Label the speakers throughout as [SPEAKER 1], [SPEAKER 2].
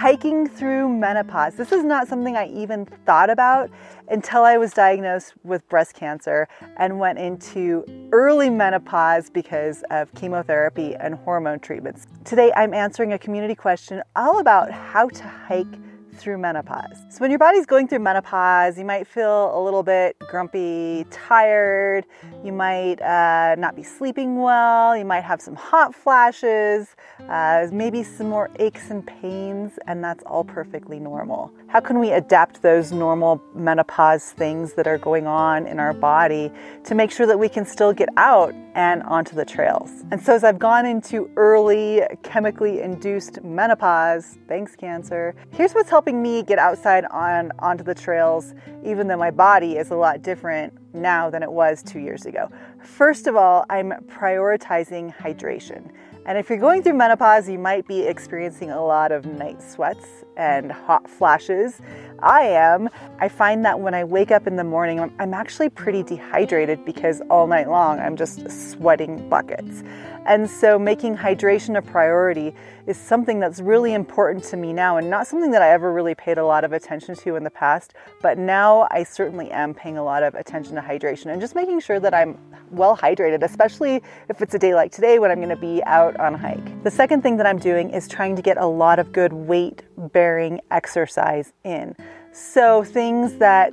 [SPEAKER 1] hiking through menopause. This is not something I even thought about until I was diagnosed with breast cancer and went into early menopause because of chemotherapy and hormone treatments. Today, I'm answering a community question all about how to hike through menopause. So, when your body's going through menopause, you might feel a little bit grumpy, tired, you might uh, not be sleeping well, you might have some hot flashes, uh, maybe some more aches and pains, and that's all perfectly normal. How can we adapt those normal menopause things that are going on in our body to make sure that we can still get out and onto the trails? And so, as I've gone into early chemically induced menopause, thanks, cancer, here's what's helping helping me get outside on onto the trails, even though my body is a lot different now than it was two years ago. First of all, I'm prioritizing hydration. And if you're going through menopause, you might be experiencing a lot of night sweats and hot flashes. I am. I find that when I wake up in the morning, I'm actually pretty dehydrated because all night long I'm just sweating buckets. And so making hydration a priority is something that's really important to me now and not something that I ever really paid a lot of attention to in the past. But now I certainly am paying a lot of attention to hydration and just making sure that I'm well hydrated, especially if it's a day like today when I'm going to be out on a hike. The second thing that I'm doing is trying to get a lot of good weight bearing exercise in. So things that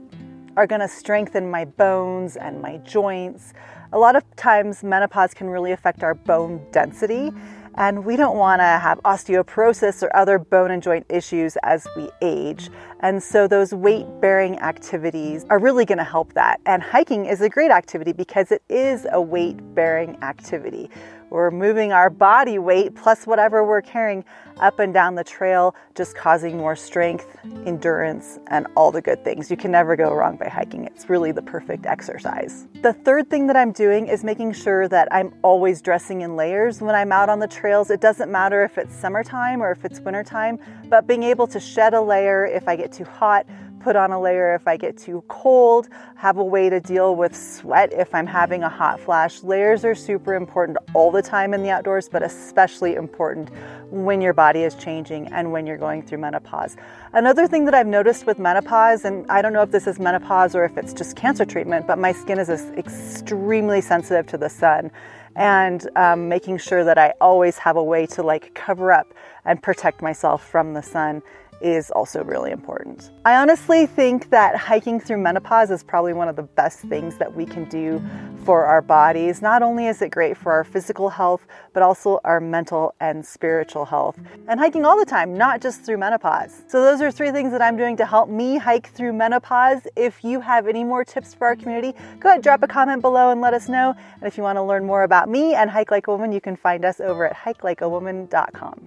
[SPEAKER 1] are going to strengthen my bones and my joints. A lot of times, menopause can really affect our bone density, and we don't want to have osteoporosis or other bone and joint issues as we age. And so, those weight bearing activities are really going to help that. And hiking is a great activity because it is a weight bearing activity. We're moving our body weight plus whatever we're carrying up and down the trail, just causing more strength, endurance, and all the good things. You can never go wrong by hiking. It's really the perfect exercise. The third thing that I'm doing is making sure that I'm always dressing in layers when I'm out on the trails. It doesn't matter if it's summertime or if it's wintertime, but being able to shed a layer if I get too hot put on a layer if I get too cold, have a way to deal with sweat if I'm having a hot flash. Layers are super important all the time in the outdoors, but especially important when your body is changing and when you're going through menopause. Another thing that I've noticed with menopause, and I don't know if this is menopause or if it's just cancer treatment, but my skin is extremely sensitive to the sun and um, making sure that I always have a way to like cover up and protect myself from the sun is also really important. I honestly think that hiking through menopause is probably one of the best things that we can do for our bodies. Not only is it great for our physical health, but also our mental and spiritual health. And hiking all the time, not just through menopause. So, those are three things that I'm doing to help me hike through menopause. If you have any more tips for our community, go ahead, drop a comment below and let us know. And if you want to learn more about me and Hike Like a Woman, you can find us over at hikelikeawoman.com.